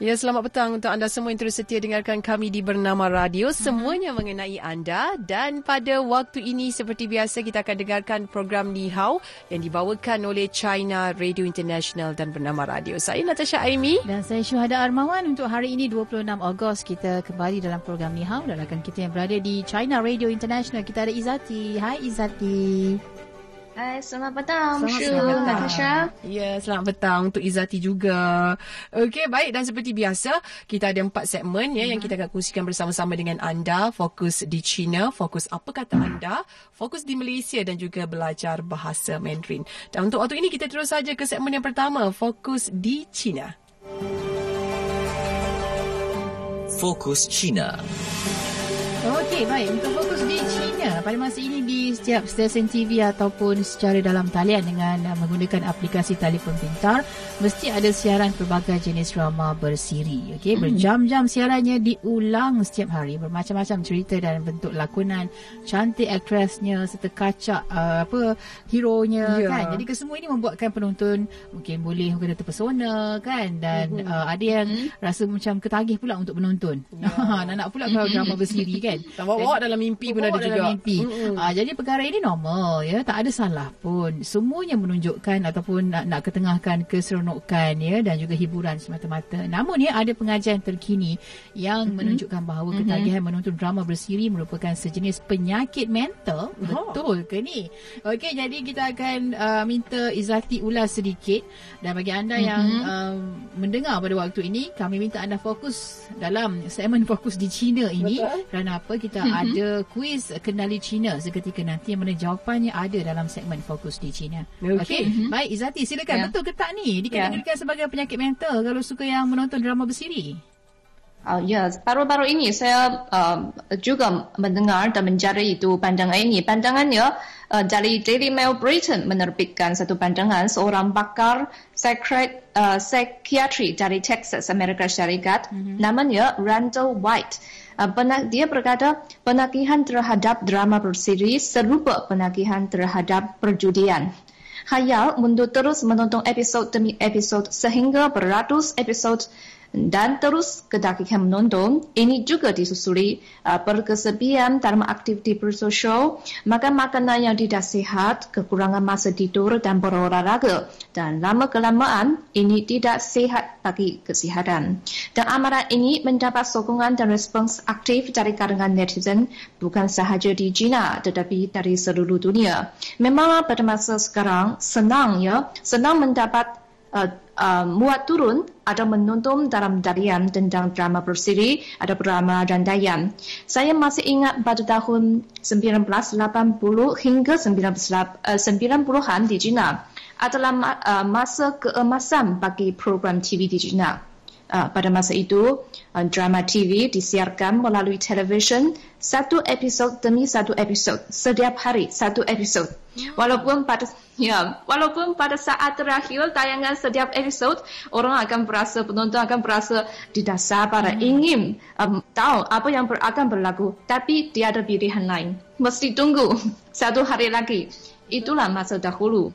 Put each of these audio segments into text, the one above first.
Ya, selamat petang untuk anda semua yang terus setia dengarkan kami di Bernama Radio. Semuanya mengenai anda dan pada waktu ini seperti biasa kita akan dengarkan program Ni Hao yang dibawakan oleh China Radio International dan Bernama Radio. Saya Natasha Aimi. Dan saya Syuhada Armawan. Untuk hari ini 26 Ogos kita kembali dalam program Ni Hao dan rakan kita yang berada di China Radio International. Kita ada Izati. Hai Izati. Hai, selamat petang. Selamat, Syu, selamat petang. Natasha. Ya, selamat petang untuk Izati juga. Okey, baik dan seperti biasa, kita ada empat segmen ya yang kita akan kongsikan bersama-sama dengan anda. Fokus di China, fokus apa kata anda, fokus di Malaysia dan juga belajar bahasa Mandarin. Dan untuk waktu ini kita terus saja ke segmen yang pertama, fokus di China. Fokus China. Okey, baik. Untuk fokus di China, pada masa ini di setiap stesen TV ataupun secara dalam talian dengan uh, menggunakan aplikasi telefon pintar, mesti ada siaran pelbagai jenis drama bersiri. Okey, berjam-jam siarannya diulang setiap hari. Bermacam-macam cerita dan bentuk lakonan, cantik aktrisnya serta kacak uh, apa hero-nya Ya. kan. Jadi kesemua ini membuatkan penonton mungkin boleh kata terpesona kan dan uh, ada yang rasa macam ketagih pula untuk menonton. nak nak pula kalau drama bersiri kan. Dan bawa-bawa dalam mimpi pun Bawa ada dalam juga. mimpi. Ah, jadi perkara ini normal ya, tak ada salah pun. Semuanya menunjukkan ataupun nak, nak ketengahkan keseronokan ya dan juga hiburan semata-mata. Namun ya ada pengajian terkini yang menunjukkan bahawa ketagihan menonton drama bersiri merupakan sejenis penyakit mental. Betul ke ni? Okey, jadi kita akan uh, minta Izati ulas sedikit dan bagi anda yang um, mendengar pada waktu ini, kami minta anda fokus dalam segmen fokus di China ini kerana apa kita ada kuis kenali China seketika nanti yang mana jawapannya ada dalam segmen fokus di China. Okey. Okey, baik Izati silakan Ya. betul ke tak ni dikategorikan sebagai penyakit mental kalau suka yang menonton drama bersiri? Oh, ya, baru-baru ini saya um, juga mendengar dan mencari itu pandangan ini. Pandangannya uh, dari Daily Mail Britain menerbitkan satu pandangan seorang pakar psikiatri, uh, psikiatri dari Texas, Amerika Syarikat. Namanya Randall White. Penak, dia berkata penagihan terhadap drama bersiri serupa penagihan terhadap perjudian. Hayal untuk terus menonton episod demi episod sehingga beratus episod dan terus kedakikan menonton. Ini juga disusuli uh, berkesepian dalam aktiviti bersosial, makan makanan yang tidak sihat, kekurangan masa tidur dan berolahraga. Dan lama-kelamaan ini tidak sihat bagi kesihatan. Dan amaran ini mendapat sokongan dan respons aktif dari kalangan netizen bukan sahaja di China tetapi dari seluruh dunia. Memang pada masa sekarang senang ya, senang mendapat uh, uh, muat turun atau menonton dalam talian tentang drama bersiri atau drama randaian. Saya masih ingat pada tahun 1980 hingga 19, uh, 90-an di China adalah uh, masa keemasan bagi program TV di China. Uh, pada masa itu, uh, drama TV disiarkan melalui televisyen satu episod demi satu episod setiap hari satu episod. Walaupun pada ya, walaupun pada saat terakhir tayangan setiap episod orang akan berasa penonton akan berasa tidak sabar ingin um, tahu apa yang ber, akan berlaku, tapi tiada pilihan lain. Mesti tunggu satu hari lagi. Itulah masa dahulu.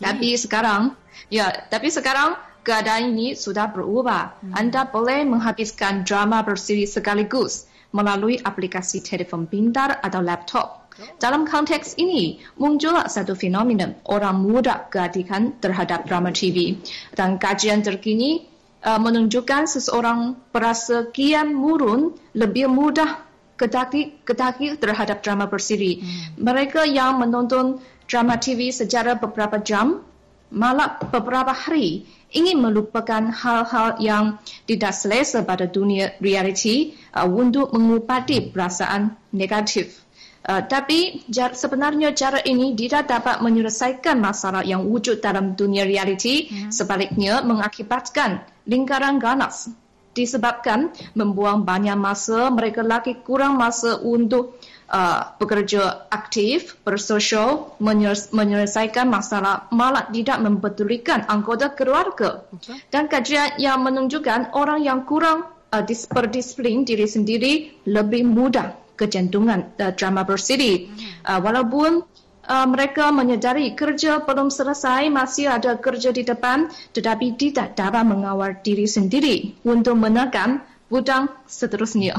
Tapi sekarang, ya, tapi sekarang keadaan ini sudah berubah. Anda boleh menghabiskan drama bersiri sekaligus melalui aplikasi telefon pintar atau laptop. Dalam konteks ini, muncullah satu fenomena orang muda keadikan terhadap drama TV. Dan kajian terkini uh, menunjukkan seseorang berasa kian murun lebih mudah kedaki, kedaki terhadap drama bersiri. Mereka yang menonton drama TV secara beberapa jam, malah beberapa hari, ingin melupakan hal-hal yang tidak selesa pada dunia realiti uh, untuk mengubati perasaan negatif. Uh, tapi jar, sebenarnya cara ini tidak dapat menyelesaikan masalah yang wujud dalam dunia realiti, sebaliknya mengakibatkan lingkaran ganas disebabkan membuang banyak masa mereka lagi kurang masa untuk uh, bekerja aktif, bersosial, menyeles- menyelesaikan masalah, malah tidak mempedulikan anggota keluarga. Dan kajian yang menunjukkan orang yang kurang uh, dis- berdisiplin diri sendiri lebih mudah kecenderungan uh, drama bersiri. Uh, walaupun uh, mereka menyadari kerja belum selesai, masih ada kerja di depan, tetapi tidak dapat mengawal diri sendiri untuk menekan bidang seterusnya.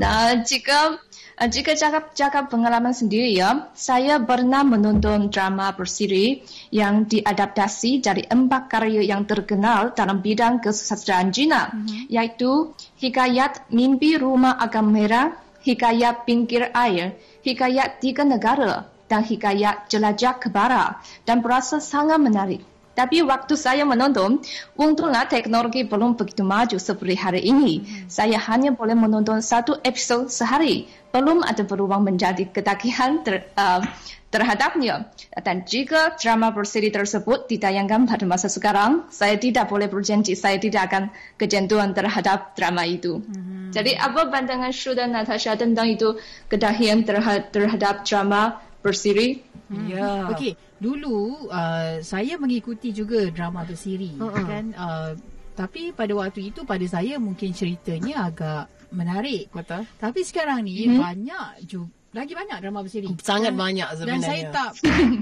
Nah, jika uh, jika cakap cakap pengalaman sendiri ya, saya pernah menonton drama bersiri yang diadaptasi dari empat karya yang terkenal dalam bidang kesusastraan Cina, yaitu Hikayat Mimpi Rumah Agam Merah, Hikayat Pinggir Air, Hikayat Tiga Negara, dan Hikayat Jelajah ke Barat dan berasa sangat menarik. Tapi waktu saya menonton, untunglah teknologi belum begitu maju seperti hari ini. Saya hanya boleh menonton satu episod sehari. Belum ada peluang menjadi ketagihan ter, uh, terhadapnya. Dan jika drama berseri tersebut ditayangkan pada masa sekarang, saya tidak boleh berjanji saya tidak akan kejentuhan terhadap drama itu. Mm-hmm. Jadi apa pandangan Shu dan Natasha tentang itu kedahian terhadap, terhadap drama berseri? Ya. Okey, dulu uh, saya mengikuti juga drama bersiri uh-uh. kan uh, tapi pada waktu itu pada saya mungkin ceritanya agak menarik. Betul. Tapi sekarang ni hmm. banyak juga lagi banyak drama bersiri. Sangat banyak sebenarnya. Dan saya tak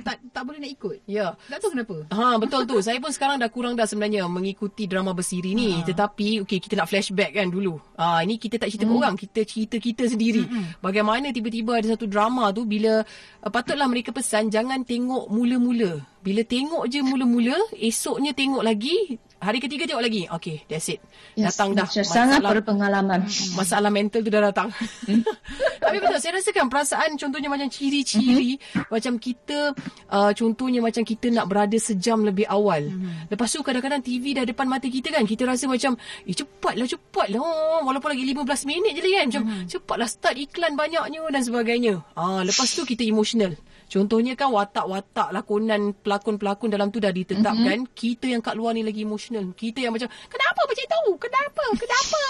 tak tak boleh nak ikut. Ya. Tak tahu kenapa. Ha betul tu. saya pun sekarang dah kurang dah sebenarnya mengikuti drama bersiri ni. Ha. Tetapi okey kita nak flashback kan dulu. Ah ha, ini kita tak cerita hmm. orang, kita cerita kita sendiri. Hmm. Bagaimana tiba-tiba ada satu drama tu bila uh, patutlah mereka pesan jangan tengok mula-mula. Bila tengok je mula-mula, esoknya tengok lagi, Hari ketiga tengok lagi. Okay, that's it. Yes, datang dah. Masalah, sangat berpengalaman. Masalah mental tu dah datang. Hmm. Tapi betul, saya rasakan perasaan contohnya macam ciri-ciri. Mm-hmm. Macam kita, uh, contohnya macam kita nak berada sejam lebih awal. Mm-hmm. Lepas tu kadang-kadang TV dah depan mata kita kan. Kita rasa macam, eh cepatlah, cepatlah. Oh, walaupun lagi 15 minit je lagi kan. Macam mm-hmm. cepatlah start iklan banyaknya dan sebagainya. Ah, lepas tu kita emotional. Contohnya kan watak-watak lakonan pelakon-pelakon dalam tu dah ditetapkan. Mm-hmm. Kita yang kat luar ni lagi emotional. Kita yang macam, kenapa macam tu? Kenapa? Kenapa?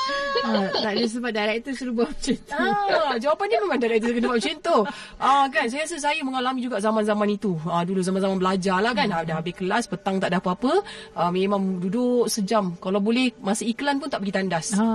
ha, tak ada sebab director suruh buat macam tu. Ha, jawapannya memang director kena buat macam tu. Ha, kan, saya rasa saya mengalami juga zaman-zaman itu. Ha, dulu zaman-zaman belajar lah kan. Mm-hmm. Dah habis kelas, petang tak ada apa-apa. Ha, memang duduk sejam. Kalau boleh, masa iklan pun tak pergi tandas. Ha.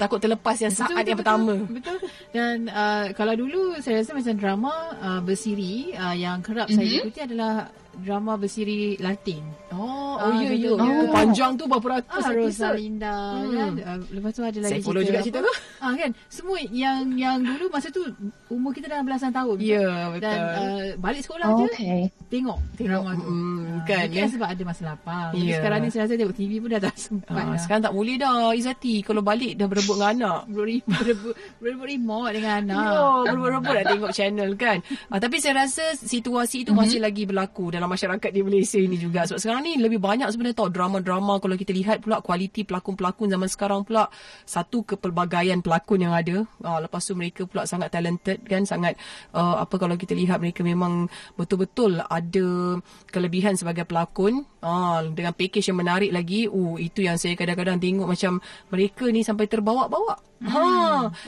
Takut terlepas yang betul, saat betul, yang betul, pertama. Betul. Dan uh, kalau dulu, saya rasa macam drama uh, bersiri uh, yang kerap mm-hmm. saya ikuti adalah drama bersiri Latin. Oh, oh ya, ya. Oh. Panjang tu berapa ratus ah, Rosalinda hmm. kan. Uh, lepas tu ada lagi Saya follow juga cerita tu. Ah kan. Semua yang yang dulu masa tu umur kita dah belasan tahun. Ya, yeah, betul. Dan uh, balik sekolah oh, je. Okay. Tengok tengok drama tu. Hmm, uh, kan. Kan sebab ada masa lapang. Yeah. Sekarang ni saya rasa tengok TV pun dah tak sempat. Uh, dah. Sekarang tak boleh dah Izati kalau balik dah berebut dengan anak. berebut berebut remote dengan anak. Ya, berebut-berebut nak tengok channel kan. Uh, tapi saya rasa situasi itu mm-hmm. masih lagi berlaku dalam masyarakat di Malaysia ini juga. Sebab sekarang ni lebih banyak sebenarnya tau drama-drama kalau kita lihat pula kualiti pelakon-pelakon zaman sekarang pula satu kepelbagaian pelakon yang ada. Uh, lepas tu mereka pula sangat talented kan, sangat uh, apa kalau kita lihat mereka memang betul-betul ada kelebihan sebagai pelakon uh, dengan package yang menarik lagi. Uh, itu yang saya kadang-kadang tengok macam mereka ni sampai terbawa-bawa. Hmm. Ha,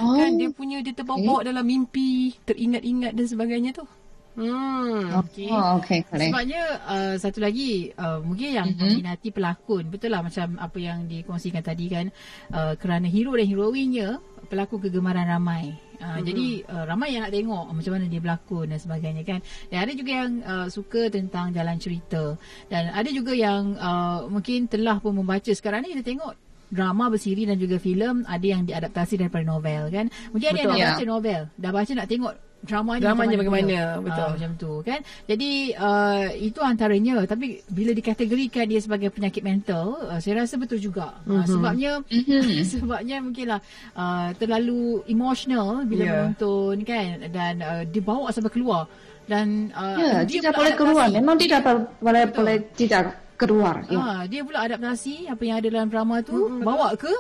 oh. kan dia punya dia terbawa okay. dalam mimpi, teringat-ingat dan sebagainya tu. Hmm. Okay. Oh, okay. Sebabnya uh, satu lagi uh, mungkin yang mm-hmm. meminati pelakon betul lah macam apa yang dikongsikan tadi kan uh, kerana hero dan heroinnya pelakon kegemaran ramai. Uh, mm-hmm. Jadi uh, ramai yang nak tengok macam mana dia berlakon dan sebagainya kan. Dan ada juga yang uh, suka tentang jalan cerita dan ada juga yang uh, mungkin telah pun membaca sekarang ni kita tengok drama bersiri dan juga filem ada yang diadaptasi daripada novel kan. Mungkin ada yang dah baca novel, dah baca nak tengok dramanya, dramanya bagaimana? Betul. uh, macam tu kan? Jadi uh, itu antaranya tapi bila dikategorikan dia sebagai penyakit mental uh, saya rasa betul juga. Mm-hmm. uh, sebabnya mm-hmm. sebabnya mungkinlah uh, terlalu emotional bila yeah. menonton kan? Dan uh, dibawa sampai keluar. Dan uh, yeah, dia tidak boleh keluar. memang tidak boleh boleh tidak keluar ya. uh, dia pula adaptasi apa yang ada dalam drama tu mm-hmm. bawa ke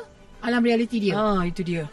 alam realiti dia. Ah itu dia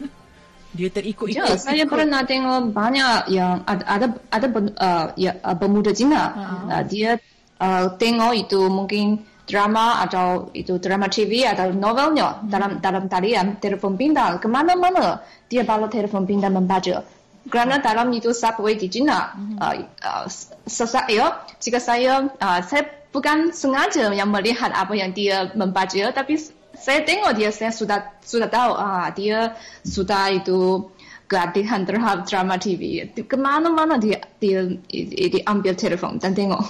dia terikut-ikut. Ya, saya ikut. pernah tengok banyak yang ada ada ada uh, ya, uh, pemuda Cina. Uh-huh. Uh, dia uh, tengok itu mungkin drama atau itu drama TV atau novelnya hmm. dalam dalam talian telefon pintar kemana-mana dia bawa telefon pintar membaca. Kerana dalam itu subway di China, hmm. uh, uh, sesak ya, jika saya uh, saya bukan sengaja yang melihat apa yang dia membaca, tapi saya tengok dia saya sudah sudah tahu ah dia sudah itu keatihan terhadap drama TV. Di- Kemana-mana dia dia dia ambil telefon dan tengok.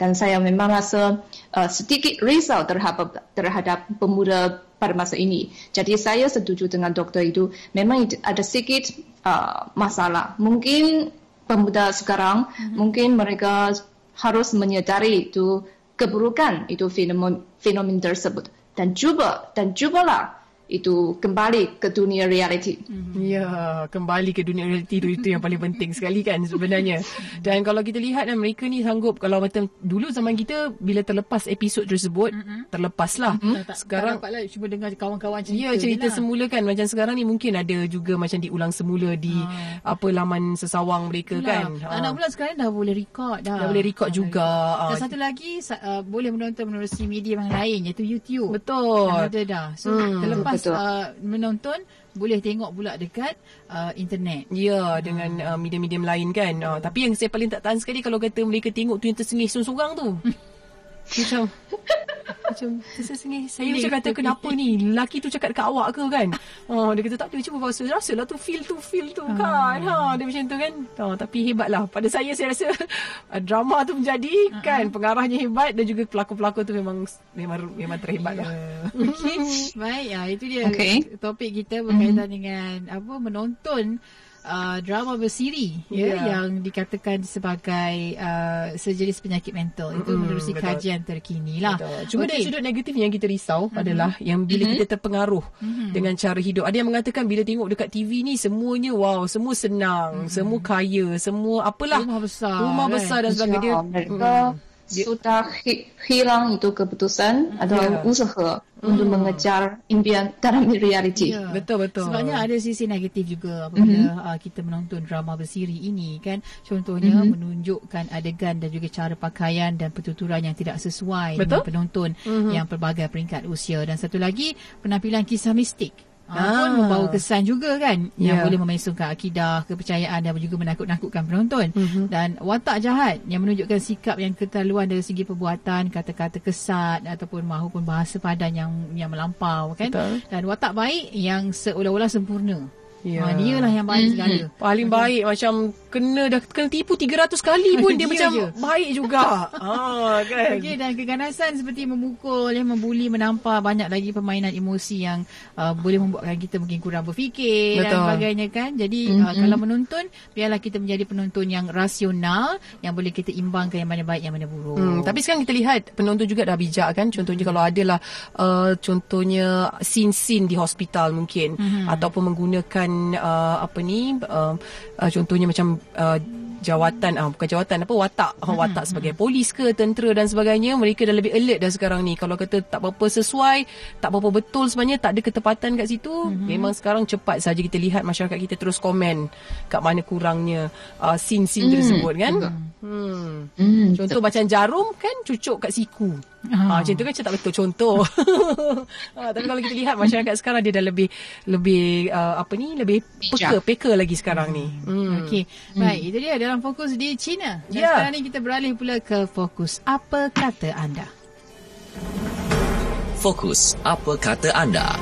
Dan saya memang rasa uh, sedikit risau terhadap terhadap pemuda pada masa ini. Jadi saya setuju dengan doktor itu. Memang ada sedikit uh, masalah. Mungkin pemuda sekarang mungkin mereka harus menyadari itu keburukan itu fenomen fenomen tersebut dan cuba dan cubalah itu kembali ke dunia reality. Ya, kembali ke dunia realiti tu itu yang paling penting sekali kan sebenarnya. Dan kalau kita lihat dan mereka ni sanggup kalau macam dulu zaman kita bila terlepas episod tersebut, terlepaslah. Sekarang tak dapat lah cuba dengar kawan-kawan cerita. Ya cerita lah. semula kan Macam sekarang ni Mungkin ada juga Macam diulang semula Di apa laman sesawang mereka Itulah. kan Ha. Anak bulan sekarang dah boleh record dah. Dah boleh record Ah, juga. Dan Ah. satu lagi uh, boleh menonton menerusi media yang lain iaitu YouTube. Betul Dah ada dah. So Hmm. terlepas Betul. uh, menonton boleh tengok pula dekat uh, internet. Ya dengan uh, medium-medium lain kan uh, Tapi yang saya paling tak tahan sekali Kalau kata mereka tengok tu Yang tersengih seorang-seorang tu Macam Macam tersengih Saya macam kata kenapa ni? Lelaki tu cakap dekat awak ke kan? Oh, Dia kata tak ada Cuba rasa Rasalah tu feel tu Feel tu kan? Ha, Dia macam tu kan? Oh, Tapi hebatlah. Pada saya saya rasa uh, Drama tu menjadi kan? Pengarahnya hebat Dan juga pelakon-pelakon tu memang Memang memang terhebat lah. Okey. Baik, ya, itu dia Okey. topik kita berkaitan dengan apa menonton uh, drama bersiri ya Ya. yang dikatakan sebagai uh, sejenis penyakit mental. Itu Mm-mm, menerusi betul. kajian terkini lah. Betul. Cuma Okey. dari sudut negatif yang kita risau mm-hmm. adalah yang bila mm-hmm. kita terpengaruh mm-hmm. dengan cara hidup. Ada yang mengatakan bila tengok dekat TV ni semuanya wow, semua senang, mm-hmm. semua kaya, semua apalah. Rumah besar, Rumah kan? besar dan sebagainya. Ya, sudah hi- hilang itu keputusan atau Ya. usaha untuk mengejar impian dalam reality. Ya. Betul betul. Sebabnya ada sisi negatif juga apabila mm-hmm. uh, kita menonton drama bersiri ini kan. Contohnya mm-hmm. menunjukkan adegan dan juga cara pakaian dan pertuturan yang tidak sesuai Betul. dengan penonton mm-hmm. yang pelbagai peringkat usia dan satu lagi penampilan kisah mistik. Ah. pun Ah. membawa kesan juga kan yang Ya. boleh memesukan akidah, kepercayaan dan juga menakut-nakutkan penonton. Mm-hmm. Dan watak jahat yang menunjukkan sikap yang keterlaluan dari segi perbuatan, kata-kata kesat ataupun mahupun bahasa padan yang yang melampau kan. Betul. Dan watak baik yang seolah-olah sempurna. Ya. Ha, dia lah yang baik segala. Paling baik macam kena dah kena tipu 300 kali pun dia, Dia macam je. baik juga. ah kan. Okey dan keganasan seperti memukul, ya, membuli, menampar banyak lagi permainan emosi yang uh, boleh membuatkan kita mungkin kurang berfikir dan Betul. sebagainya kan. Jadi uh, kalau menonton biarlah kita menjadi penonton yang rasional yang boleh kita imbangkan yang mana baik yang mana buruk. Hmm, tapi sekarang kita lihat penonton juga dah bijak kan. Contohnya kalau adalah uh, contohnya scene-scene di hospital mungkin mm-hmm. ataupun menggunakan uh, apa ni uh, uh, contohnya macam uh, jawatan ah bukan jawatan apa watak mm-hmm. watak sebagai polis ke tentera dan sebagainya mereka dah lebih alert dah sekarang ni kalau kata tak berapa sesuai tak berapa betul sebenarnya tak ada ketepatan kat situ mm-hmm. memang sekarang cepat saja kita lihat masyarakat kita terus komen kat mana kurangnya uh, scene-scene mm. tersebut kan hmm Hmm. Contoh macam jarum kan cucuk kat siku. Ah. Ha, macam tu kan macam tak betul contoh. ha, tapi kalau kita lihat masyarakat sekarang dia dah lebih lebih uh, apa ni lebih peka peka lagi sekarang ni. Hmm. Okey. Baik, itu dia dalam fokus di China. Dan Ya. sekarang ni kita beralih pula ke fokus apa kata anda. Fokus apa kata anda?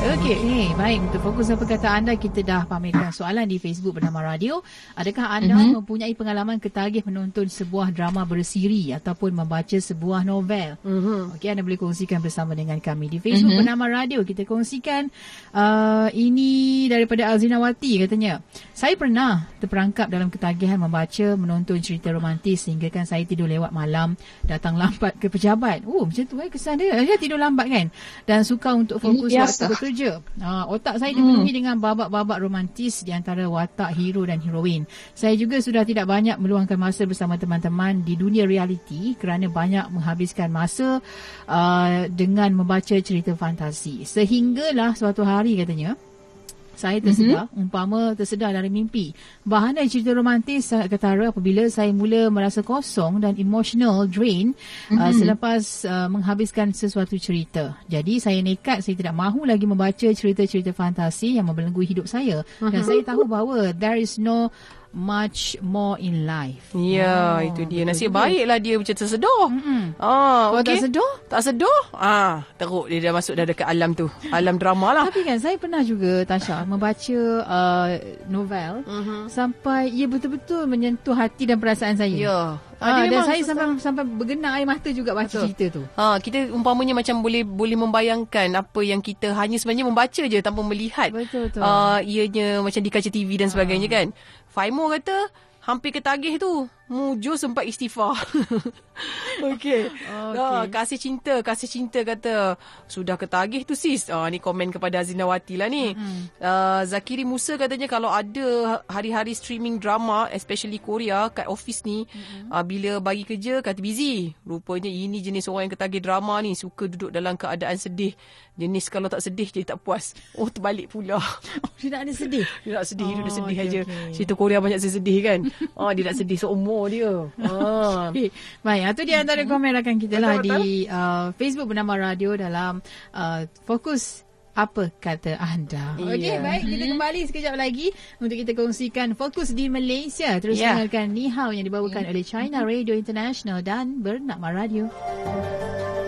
Okey, okay, baik. Untuk fokus apa kata anda, kita dah pamerkan soalan di Facebook bernama Radio. Adakah anda mm-hmm. mempunyai pengalaman ketagih menonton sebuah drama bersiri ataupun membaca sebuah novel? Mm-hmm. Okey, anda boleh kongsikan bersama dengan kami di Facebook mm-hmm. bernama Radio. Kita kongsikan uh, ini daripada Alzinawati katanya. Saya pernah terperangkap dalam ketagihan membaca, menonton cerita romantis sehingga kan saya tidur lewat malam, datang lambat ke pejabat. Oh, macam tu eh kesan dia. Dia tidur lambat kan? Dan suka untuk fokus waktu biasa. Bekerja. Ha, otak saya dipenuhi dengan babak-babak romantis di antara watak hero dan heroin. Saya juga sudah tidak banyak meluangkan masa bersama teman-teman di dunia realiti kerana banyak menghabiskan masa uh, dengan membaca cerita fantasi. Sehinggalah suatu hari katanya, saya tersedar, mm-hmm. umpama tersedar dari mimpi. Bahanai cerita romantis sangat ketara apabila saya mula merasa kosong dan emotional drain mm-hmm. uh, selepas uh, menghabiskan sesuatu cerita. Jadi saya nekat, saya tidak mahu lagi membaca cerita-cerita fantasi yang membelenggu hidup saya. Mm-hmm. Dan saya tahu bahawa there is no much more in life. Ya, itu dia. Nasib baiklah dia macam tersedar. Mm-mm. Ah, Kalau okey. tak sedar? Tak sedar? Ah, teruk dia dah masuk dah dekat alam tu. Alam drama lah. Tapi kan saya pernah juga Tasha membaca uh, novel uh-huh. sampai ia betul-betul menyentuh hati dan perasaan saya. Ya. Ah, dia dan saya susah. sampai sampai bergenar air mata juga baca Betul. cerita tu. Ha, kita umpamanya macam boleh boleh membayangkan apa yang kita hanya sebenarnya membaca je tanpa melihat. Betul, betul. Uh, ianya macam di kaca TV dan sebagainya kan. Faimo kata hampir ketagih tu. Mujur sempat istighfar. Okey. Okay. kasih cinta, kasih cinta kata sudah ketagih tu sis. Ah ni komen kepada Azinawati lah ni. Mm-hmm. Uh, Zakiri Musa katanya kalau ada hari-hari streaming drama especially Korea kat office ni mm-hmm. uh, bila bagi kerja kata busy. Rupanya ini jenis orang yang ketagih drama ni suka duduk dalam keadaan sedih. Jenis kalau tak sedih jadi tak puas. Oh terbalik pula. Oh, dia tak ada sedih. Dia nak sedih, oh, dia sedih okey, aja. okey. Cerita Korea banyak sedih kan. ah dia nak sedih seumur dia. Ah. Okay. Baik, itu di antara komen rakan kita lah Betul, di uh, Facebook bernama Radio dalam uh, Fokus apa kata anda. Okey, Iya. baik. Kita kembali sekejap lagi untuk kita kongsikan fokus di Malaysia. Terus Ya. dengarkan Ni Hao yang dibawakan oleh China Radio International dan Bernama Radio. Jika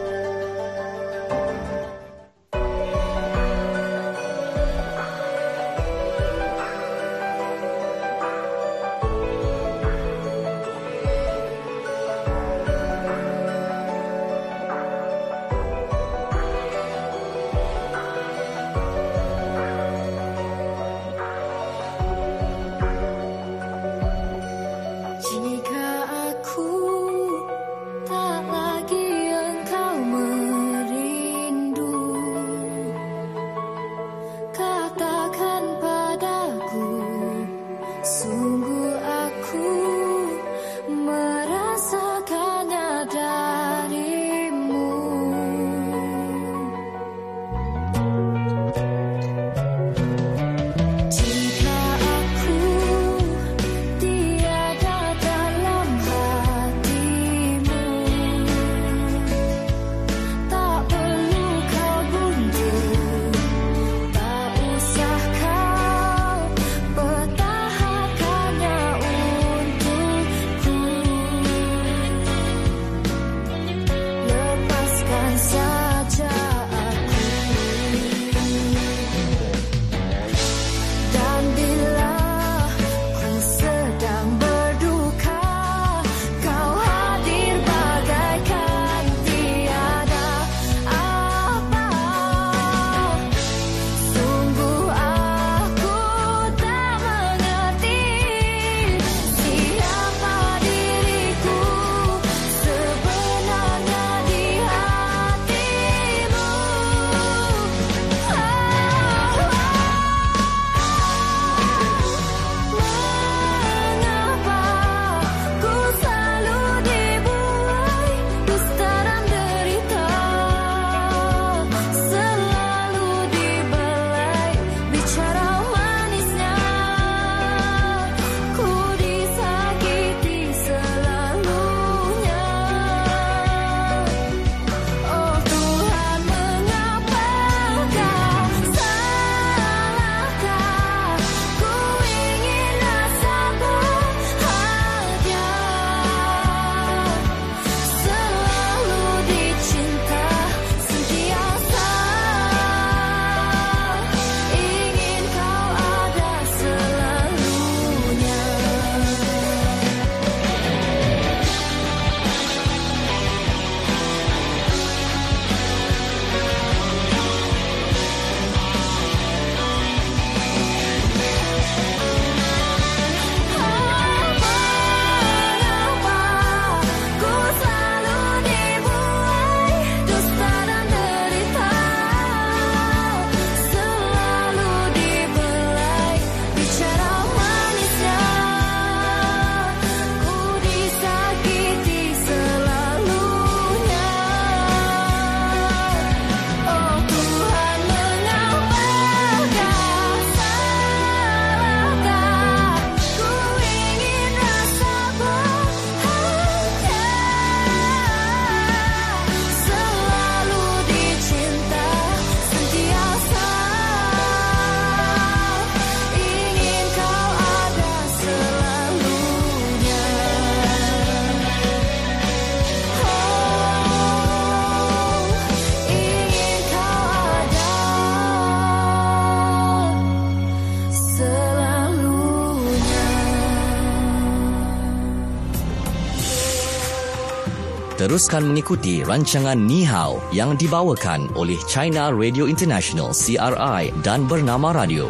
Teruskan mengikuti rancangan Ni Hao yang dibawakan oleh China Radio International CRI dan Bernama Radio.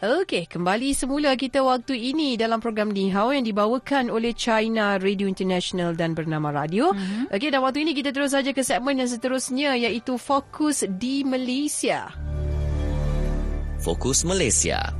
Okey, kembali semula kita waktu ini dalam program Ni Hao yang dibawakan oleh China Radio International dan Bernama Radio. Mm-hmm. Okey, dan waktu ini kita terus saja ke segmen yang seterusnya iaitu Fokus di Malaysia. Fokus Malaysia.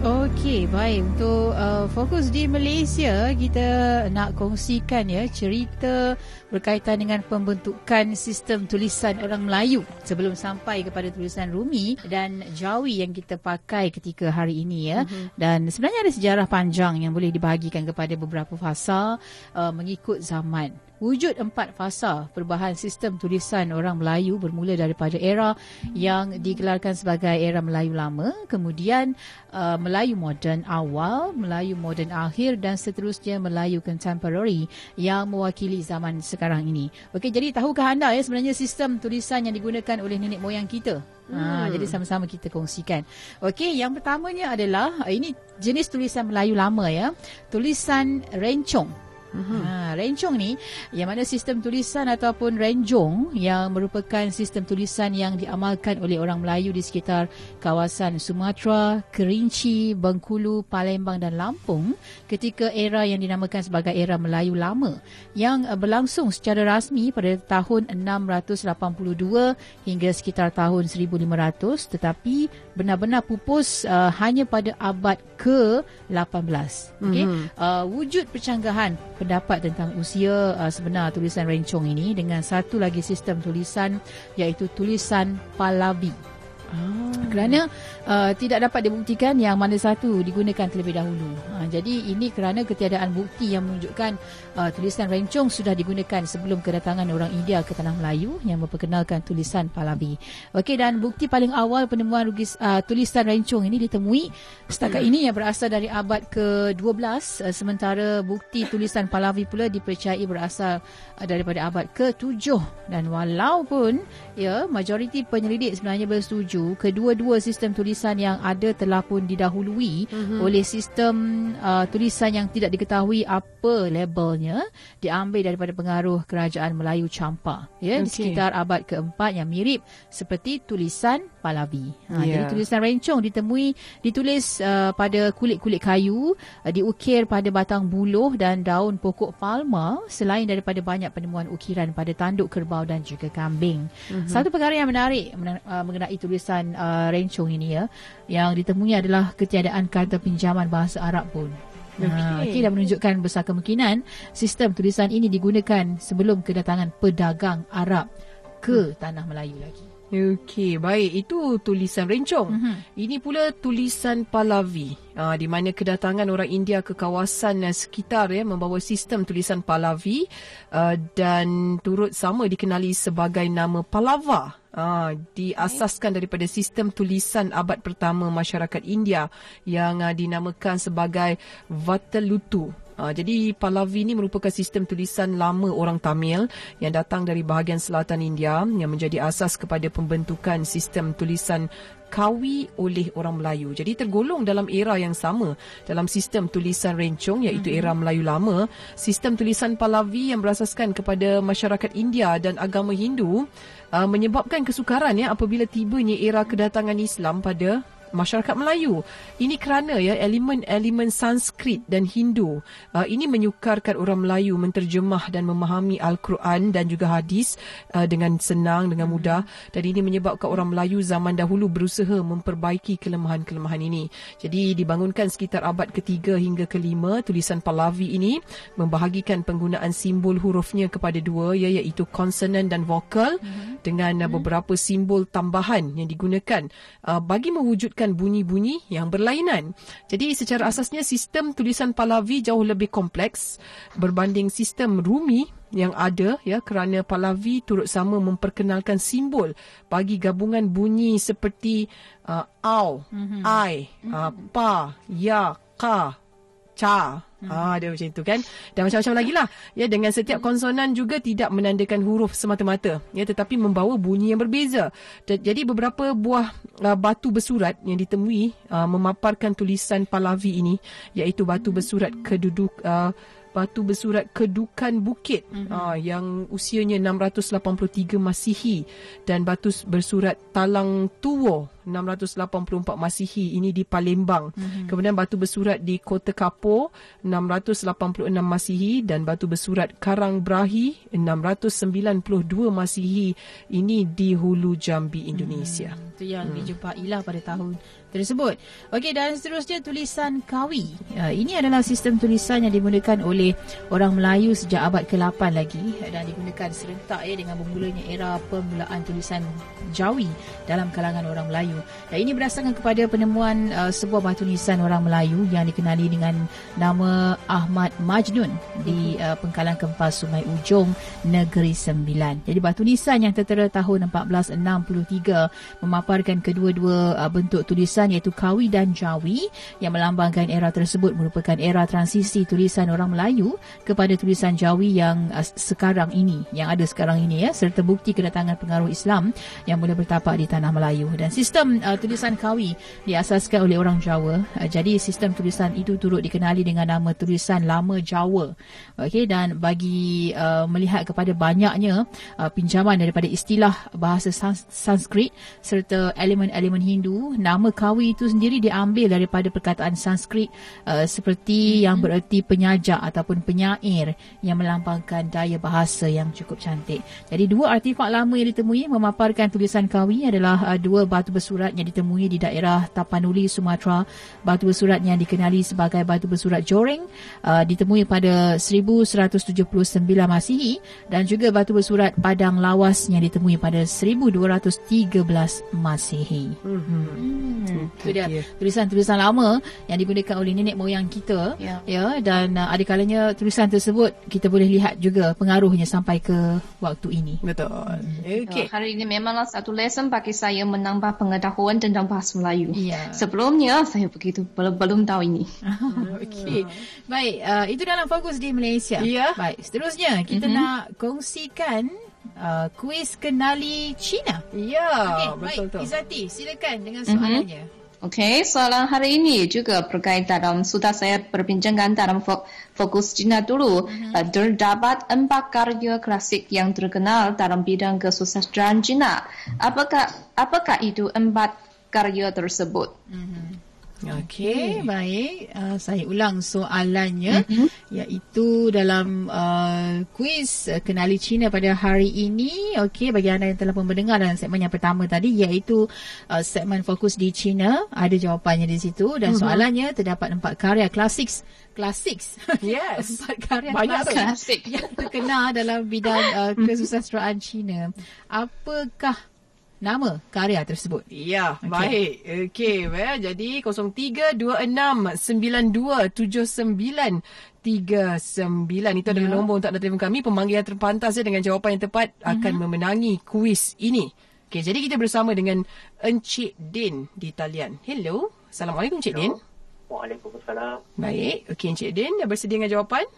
Okey, baik. Untuk uh, fokus di Malaysia, kita nak kongsikan ya cerita berkaitan dengan pembentukan sistem tulisan orang Melayu sebelum sampai kepada tulisan Rumi dan Jawi yang kita pakai ketika hari ini ya. Mm-hmm. Dan sebenarnya ada sejarah panjang yang boleh dibahagikan kepada beberapa fasa uh, mengikut zaman. Wujud empat fasa perubahan sistem tulisan orang Melayu bermula daripada era yang digelarkan sebagai era Melayu lama, kemudian uh, Melayu moden awal, Melayu moden akhir dan seterusnya Melayu contemporary yang mewakili zaman sekarang ini. Okey, jadi tahukah anda ya sebenarnya sistem tulisan yang digunakan oleh nenek moyang kita? Ha, hmm. Ha, jadi sama-sama kita kongsikan. Okey, yang pertamanya adalah ini jenis tulisan Melayu lama ya. Tulisan rencong. Uh-huh. Ha, rencong ni yang mana sistem tulisan ataupun renjong yang merupakan sistem tulisan yang diamalkan oleh orang Melayu di sekitar kawasan Sumatera, Kerinci, Bengkulu, Palembang dan Lampung ketika era yang dinamakan sebagai era Melayu Lama yang berlangsung secara rasmi pada tahun 682 hingga sekitar tahun 1500 tetapi benar-benar pupus uh, hanya pada abad ke-18. Okey. Uh-huh. Uh, wujud percanggahan pendapat tentang usia uh, sebenar tulisan rencong ini dengan satu lagi sistem tulisan iaitu tulisan Pahlavi. Kerana uh, tidak dapat dibuktikan yang mana satu digunakan terlebih dahulu. Uh, jadi ini kerana ketiadaan bukti yang menunjukkan uh, tulisan rencong sudah digunakan sebelum kedatangan orang India ke tanah Melayu yang memperkenalkan tulisan Pahlavi. Okey dan bukti paling awal penemuan rugis, uh, tulisan rencong ini ditemui setakat ini yang berasal dari abad ke-12 uh, sementara bukti tulisan Pahlavi pula dipercayai berasal uh, daripada abad ke-7 dan walaupun ya majoriti penyelidik sebenarnya bersetuju itu kedua-dua sistem tulisan yang ada telah pun didahului mm-hmm. oleh sistem uh, tulisan yang tidak diketahui apa labelnya diambil daripada pengaruh kerajaan Melayu Champa ya okay. di sekitar abad keempat yang mirip seperti tulisan Pahlavi. Ha, yeah. Jadi tulisan rencong ditemui ditulis uh, pada kulit-kulit kayu, uh, diukir pada batang buluh dan daun pokok palma selain daripada banyak penemuan ukiran pada tanduk kerbau dan juga kambing. Mm-hmm. Satu perkara yang menarik uh, mengenai tulisan tulisan uh, rencong ini ya yang ditemui adalah ketiadaan kata pinjaman bahasa Arab pun. Okay. Uh, okay, dan menunjukkan besar kemungkinan sistem tulisan ini digunakan sebelum kedatangan pedagang Arab ke hmm. tanah Melayu lagi. Okey, baik. Itu tulisan rencong. Mm-hmm. Ini pula tulisan Pahlavi. Uh, di mana kedatangan orang India ke kawasan uh, sekitar ya membawa sistem tulisan Pahlavi uh, dan turut sama dikenali sebagai nama Palava. Uh, diasaskan daripada sistem tulisan abad pertama masyarakat India yang uh, dinamakan sebagai Vatalutu. Uh, jadi Pahlavi ini merupakan sistem tulisan lama orang Tamil yang datang dari bahagian selatan India yang menjadi asas kepada pembentukan sistem tulisan Kawi oleh orang Melayu. Jadi tergolong dalam era yang sama dalam sistem tulisan rencong iaitu mhm. era Melayu lama, sistem tulisan Pahlavi yang berasaskan kepada masyarakat India dan agama Hindu uh, menyebabkan kesukaran ya apabila tibanya era kedatangan Islam pada masyarakat Melayu. Ini kerana ya elemen-elemen Sanskrit dan Hindu uh, ini menyukarkan orang Melayu menterjemah dan memahami Al-Quran dan juga hadis uh, dengan senang dengan mudah dan ini menyebabkan orang Melayu zaman dahulu berusaha memperbaiki kelemahan-kelemahan ini. Jadi dibangunkan sekitar abad ketiga hingga kelima tulisan Pahlavi ini membahagikan penggunaan simbol hurufnya kepada dua ya, iaitu konsonan dan vokal mm-hmm. dengan uh, beberapa simbol tambahan yang digunakan uh, bagi mewujudkan menghasilkan bunyi-bunyi yang berlainan. Jadi secara asasnya sistem tulisan Pahlavi jauh lebih kompleks berbanding sistem Rumi yang ada ya kerana Pahlavi turut sama memperkenalkan simbol bagi gabungan bunyi seperti uh, au, mm-hmm. ai, uh, pa, ya, ka, cha Ha, dia macam itu kan. Dan macam-macam lagi lah. Ya, dengan setiap konsonan juga tidak menandakan huruf semata-mata. Ya, tetapi membawa bunyi yang berbeza. Jadi beberapa buah uh, batu bersurat yang ditemui uh, memaparkan tulisan Pahlavi ini. Iaitu batu bersurat keduduk... Uh, batu bersurat Kedukan Bukit mm-hmm. uh, yang usianya 683 Masihi dan batu bersurat Talang Tuwo 684 Masihi ini di Palembang. Mm-hmm. Kemudian batu bersurat di Kota Kapo 686 Masihi dan batu bersurat Karang Brahi 692 Masihi ini di Hulu Jambi Indonesia. Hmm, itu yang mm. dijumpai lah pada tahun tersebut. Okey dan seterusnya tulisan Kawi. Uh, ini adalah sistem tulisan yang digunakan oleh orang Melayu sejak abad ke-8 lagi dan digunakan serentak ya dengan bermulanya era permulaan tulisan Jawi dalam kalangan orang Melayu. Dan ini berdasarkan kepada penemuan uh, sebuah batu nisan orang Melayu yang dikenali dengan nama Ahmad Majnun di uh, pengkalan kempas Sungai Ujong Negeri Sembilan. Jadi batu nisan yang tertera tahun 1463 memaparkan kedua-dua uh, bentuk tulisan tulisan iaitu Kawi dan Jawi yang melambangkan era tersebut merupakan era transisi tulisan orang Melayu kepada tulisan Jawi yang uh, sekarang ini yang ada sekarang ini ya serta bukti kedatangan pengaruh Islam yang mula bertapak di tanah Melayu dan sistem uh, tulisan Kawi diasaskan oleh orang Jawa uh, jadi sistem tulisan itu turut dikenali dengan nama tulisan lama Jawa okey dan bagi uh, melihat kepada banyaknya uh, pinjaman daripada istilah bahasa Sans- Sanskrit serta elemen-elemen Hindu nama Kawi itu sendiri diambil daripada perkataan Sanskrit uh, seperti mm-hmm. yang bererti penyajak ataupun penyair yang melambangkan daya bahasa yang cukup cantik. Jadi dua artifak lama yang ditemui memaparkan tulisan Kawi adalah uh, dua batu bersurat yang ditemui di daerah Tapanuli, Sumatera. Batu bersurat yang dikenali sebagai batu bersurat Joreng uh, ditemui pada 1179 Masihi dan juga batu bersurat Padang Lawas yang ditemui pada 1213 Masihi. Mm-hmm. Hmm. Hmm, itu dia okay. tulisan-tulisan lama yang digunakan oleh nenek moyang kita yeah. ya dan uh, ada kalanya tulisan tersebut kita boleh lihat juga pengaruhnya sampai ke waktu ini. Betul. Okey. Uh, hari ini memanglah satu lesson bagi saya menambah pengetahuan tentang bahasa Melayu. Yeah. Sebelumnya saya begitu belum belum tahu ini. Okey. Baik, uh, itu dalam fokus di Malaysia. Yeah. Baik, seterusnya kita mm-hmm. nak kongsikan uh, kuis kenali China. Ya, okay, betul tu. Izati, silakan dengan soalannya. Mm-hmm. Okey, soalan hari ini juga berkaitan dalam sudah saya perbincangkan dalam fokus China dulu. Mm-hmm. Uh, terdapat empat karya klasik yang terkenal dalam bidang kesusastraan China. Apakah apakah itu empat karya tersebut? Mm-hmm. Okey, okay, baik. Uh, saya ulang soalannya mm-hmm. iaitu dalam uh, kuis uh, kenali Cina pada hari ini. Okey, bagi anda yang telah pun mendengar dalam segmen yang pertama tadi iaitu uh, segmen fokus di Cina, ada jawapannya di situ dan mm-hmm. soalannya terdapat empat karya klasik klasik. Yes. empat karya Banyak klasik yang terkenal dalam bidang uh, kesusastraan Cina. Apakah nama karya tersebut. Ya, okay. baik. Okey, well, jadi 0326927939 itu adalah ya. nombor untuk anda telefon kami pemanggilan terpantas ya, dengan jawapan yang tepat uh-huh. akan memenangi kuis ini. Okey, jadi kita bersama dengan Encik Din di talian. Hello. Assalamualaikum Encik Din. Waalaikumsalam. Baik. Okey Encik Din dah bersedia dengan jawapan?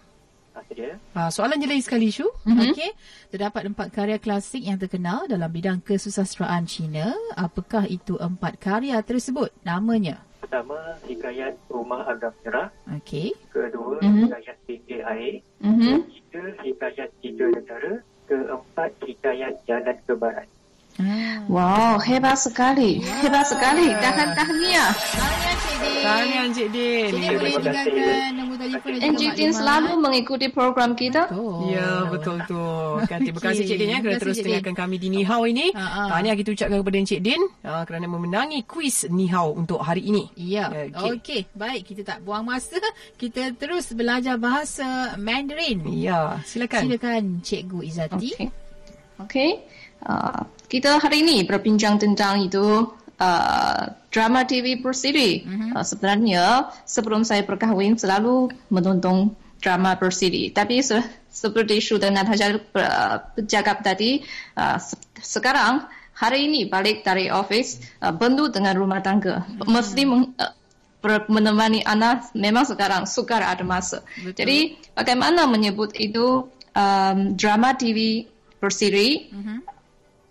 Uh, soalan je lagi sekali, Shu. Mm-hmm. Okey. Terdapat empat karya klasik yang terkenal dalam bidang kesusastraan Cina. Apakah itu empat karya tersebut? Namanya? Pertama, Hikayat Rumah Agam Merah. Okey. Kedua, mm-hmm. Hikayat Pinggir Air. Mm-hmm. Ketiga, Hikayat Tiga Negara. Keempat, Hikayat Jalan ke Barat. Ah. Wow, hebat sekali. Wow. Hebat sekali. Tahan tahniah. Tahniah Cik Din. Tahniah Cik Din. Cik Din boleh tinggalkan nombor telefon dan Cik Din selalu mengikuti program kita. Betul. Ya, betul tu. Kan, terima kasih Cik Din ya kerana terus tinggalkan kami di Nihau ini. Uh-huh. Tahniah kita ucapkan kepada Cik Din uh, kerana memenangi kuis Nihau untuk hari ini. Ya. Okey. Okay. Baik, kita tak buang masa. Kita terus belajar bahasa Mandarin. Ya, silakan. Silakan Cikgu Izati. Okey. Okey. Uh, kita hari ini berbincang tentang itu uh, drama TV bersiri. Mm-hmm. Uh, sebenarnya sebelum saya berkahwin selalu menonton drama bersiri. Tapi se- seperti sudah Natasha bercakap tadi, uh, se- sekarang hari ini balik dari office uh, bendu dengan rumah tangga. Mm-hmm. Mesti meng- uh, menemani Ana memang sekarang sukar ada masa. Betul. Jadi bagaimana menyebut itu um, drama TV berseri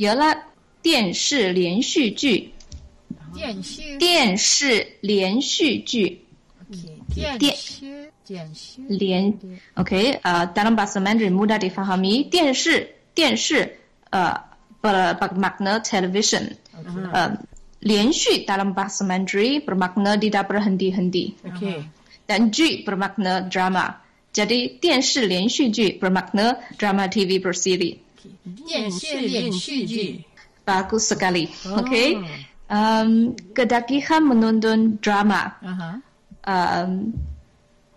uh-huh. ialah 电视连续剧。电视电视连续剧。电视电视连 OK 呃 dalam bahasa Mandarin mudah difahami 电视电视呃 bermakna television uh, 连续 dalam bahasa Mandarin bermakna tidak berhenti-henti okay. dan 剧 bermakna drama jadi 电视连续剧 bermakna drama TV bersiri 电视连续剧 bagus sekali okay um, kedagihan menonton drama uh-huh. um,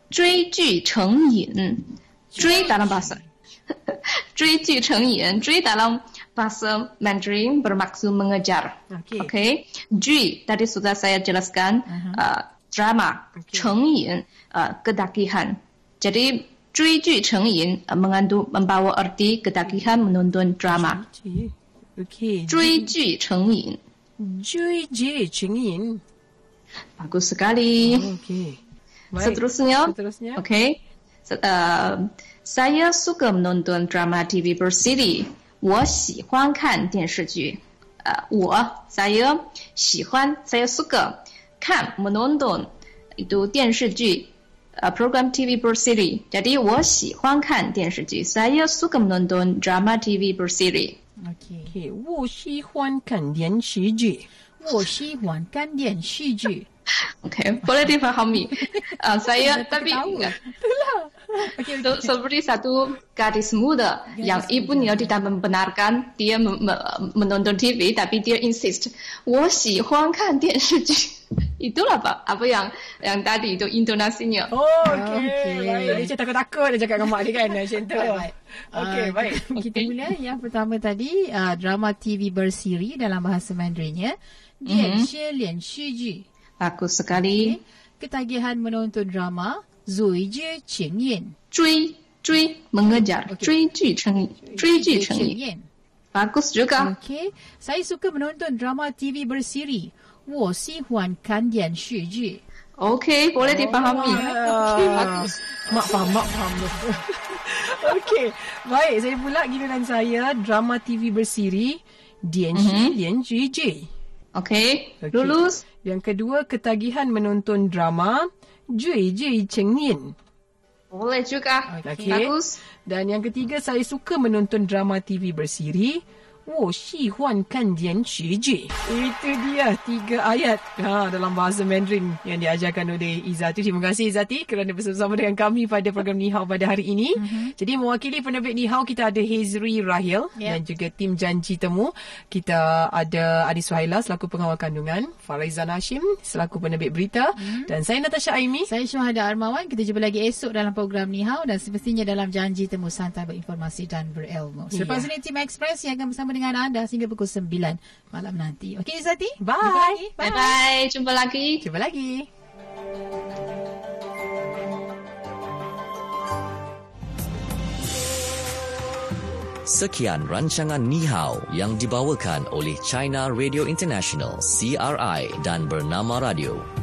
追剧成瘾追 dalam bahasa 追剧成瘾追 dalam bahasa Mandarin bermaksud mengejar. Okey. Okay. Ju tadi sudah saya jelaskan uh-huh. uh, drama okay. 成瘾 uh, kedakihan. Jadi 追剧成瘾 uh, mengandung membawa arti kedakihan menonton drama. Okey. 追剧成瘾.追剧成瘾. Bagus sekali. Okey. Seterusnya. Seterusnya. Okay. Uh, saya suka menonton drama TV bersiri. 我喜欢看电视剧。呃，我 saya 喜欢 saya suka 看 menonton itu 电视剧 呃 program TV berseri. Jadi 我喜欢看电视剧。saya suka menonton drama TV berseri. Okey. Okay, 我喜欢看电视剧。我喜欢看电视剧。 Okay, boleh difahami. uh, saya tapi Itulah. Okay, so, seperti satu gadis muda yang ibunya tidak membenarkan dia menonton TV, tapi dia insist, 我喜欢看电视剧。Itulah pak, apa yang yang tadi itu intonasinya. Oh, okey. Okay. Baik. Dia cakap takut-takut dia cakap dengan mak dia kan macam tu. Okey, baik. Kita mula yang pertama tadi uh, drama TV bersiri dalam bahasa Mandarin ya. 电视连续剧。 Bagus sekali. Okay. Ketagihan menonton drama 追剧成瘾。追追 mengejar. Okay. 追剧成瘾。追剧成瘾。Bagus juga. Okey. Saya suka menonton drama TV bersiri. 我喜欢看电视剧。 Okey, boleh dipahami. Okay, bagus. Mak faham, mak faham. Okey. Baik, saya pula giliran saya drama TV bersiri 电视连续剧。 Okey, lulus. Yang kedua, ketagihan menonton drama Jui, Jui Chengin. Boleh juga. Okay. Bagus. Dan yang ketiga, saya suka menonton drama TV bersiri. Oh, 我喜欢看电视剧。Itu kan dia tiga ayat ha, dalam bahasa Mandarin yang diajarkan oleh Izati. Terima kasih Izati kerana bersama-sama dengan kami pada program Nihao pada hari ini. Mm-hmm. Jadi mewakili penerbit Nihao kita ada Hezri Rahil yeah. dan juga tim Janji Temu. Kita ada Adi Suhaila selaku pengawal kandungan. Fariza Nashim selaku penerbit berita. Mm-hmm. Dan saya Natasha Aimi. Saya Syuhada Armawan. Kita jumpa lagi esok dalam program Nihao dan semestinya dalam Janji Temu Santai Berinformasi dan Berilmu. Selepas yeah. ini Tim Express yang akan bersama dengan anda sehingga pukul 9 malam nanti. Okey Zati? Bye. Bye-bye. Jumpa lagi. Jumpa lagi. Sekian rancangan Ni Hao yang dibawakan oleh China Radio International CRI dan Bernama Radio.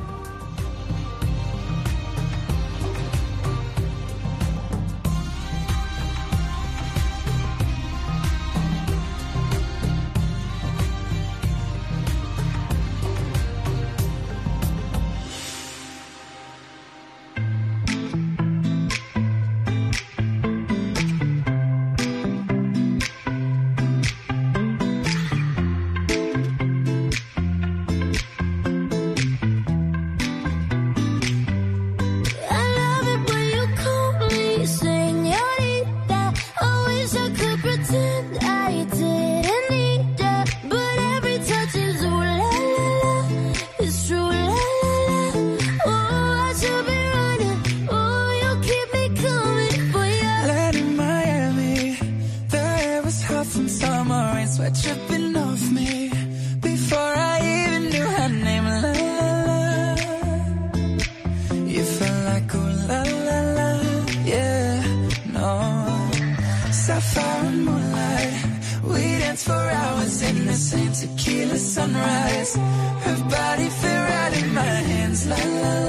Tequila sunrise. Her body fit right in my hands. la la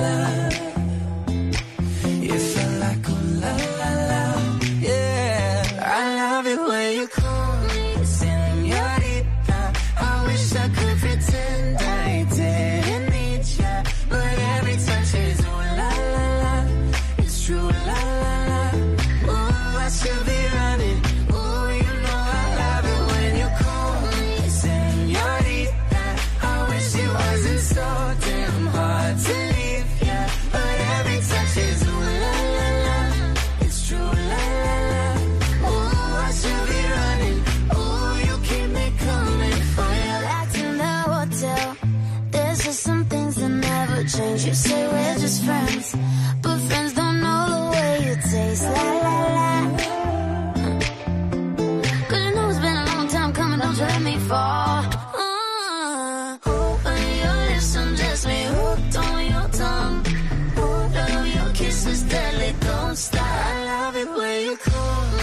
don't stop. I love it when you call